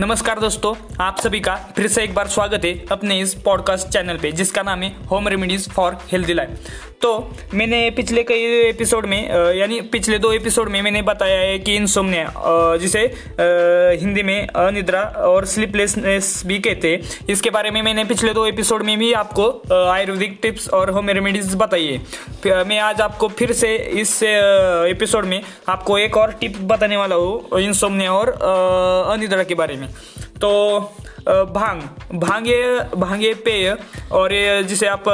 नमस्कार दोस्तों, आप सभी का फिर से एक बार स्वागत है अपने इस पॉडकास्ट चैनल पे, जिसका नाम है home remedies for healthy life तो मैंने पिछले कई एपिसोड में यानी पिछले दो एपिसोड में मैंने बताया है कि इंसोम्निया जिसे हिंदी में अनिद्रा और स्लीपलेसनेस भी कहते हैं, इसके बारे में मैंने पिछले दो एपिसोड में भी आपको आयुर्वेदिक टिप्स और होम रेमेडीज बताई है मैं आज आपको फिर से इस एपिसोड में आपको एक और टिप बताने वाला हूँ इंसोम्निया और अनिद्रा के बारे में। तो भाँग भाँग ये भाँग ये पेय और ये जिसे आप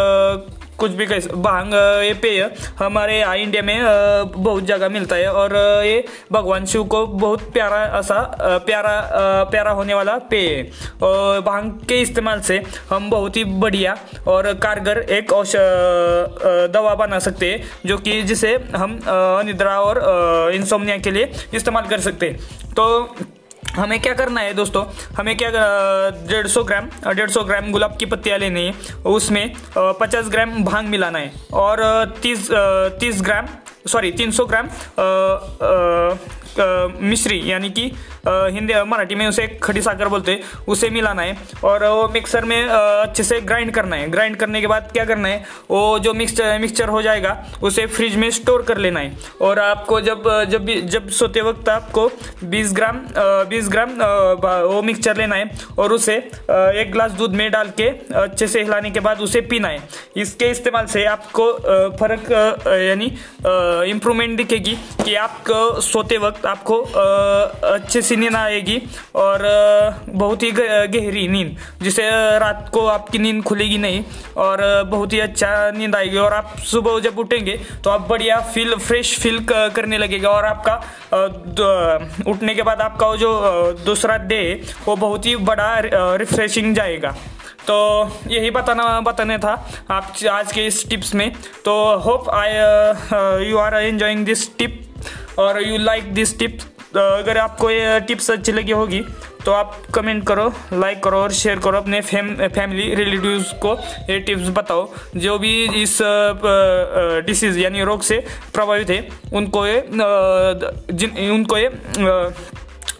कुछ भी कह भाँग ये पेय हमारे इंडिया में बहुत जगह मिलता है और ये भगवान शिव को बहुत प्यारा ऐसा प्यारा प्यारा होने वाला पेय है। और भाँग के इस्तेमाल से हम बहुत ही बढ़िया और कारगर एक दवा बना सकते हैं, जो कि जिसे हम अनिद्रा और इंसोमनिया के लिए इस्तेमाल कर सकते हैं। तो हमें क्या करना है दोस्तों? हमें क्या डेढ़ सौ ग्राम डेढ़ सौ ग्राम गुलाब की पत्तियाँ लेनी है। उसमें पचास ग्राम भाँग मिलाना है। और तीस तीस ग्राम सॉरी तीन सौ ग्राम आ, अ, मिश्री यानी कि हिंदी मराठी में उसे खड़ी साकर बोलते हैं उसे मिलाना है। और वो मिक्सर में अच्छे से ग्राइंड करना है। ग्राइंड करने के बाद क्या करना है वो जो मिक्सचर मिक्सचर हो जाएगा उसे फ्रिज में स्टोर कर लेना है। और आपको जब जब जब सोते वक्त आपको 20 ग्राम अ, 20 ग्राम वो मिक्सचर लेना है और उसे एक ग्लास दूध में डाल के अच्छे से हिलाने के बाद उसे पीना है। इसके इस्तेमाल से आपको फ़र्क यानी इम्प्रूवमेंट दिखेगी कि आप सोते वक्त आपको अच्छे से नींद आएगी और बहुत ही गहरी नींद जिसे रात को आपकी नींद खुलेगी नहीं और बहुत ही अच्छा नींद आएगी और आप सुबह जब उठेंगे तो आप बढ़िया फील फ्रेश फील करने लगेगा और आपका उठने के बाद आपका जो दूसरा डे वो बहुत ही बड़ा रिफ्रेशिंग जाएगा। तो यही बताना, बताने था आप आज के इस टिप्स में। तो hope I you are enjoying this tip और यू लाइक दिस टिप्स अगर आपको ये टिप्स अच्छी लगी होगी तो आप कमेंट करो लाइक करो और शेयर करो अपने फैम फैमिली रिलेटिव्स को ये टिप्स बताओ, जो भी इस डिसीज़ यानी रोग से प्रभावित है, उनको ये जिन, उनको ये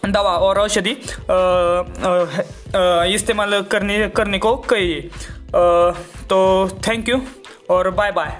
दवा और औषधि इस्तेमाल करने करने को कहिए। तो थैंक यू और बाय बाय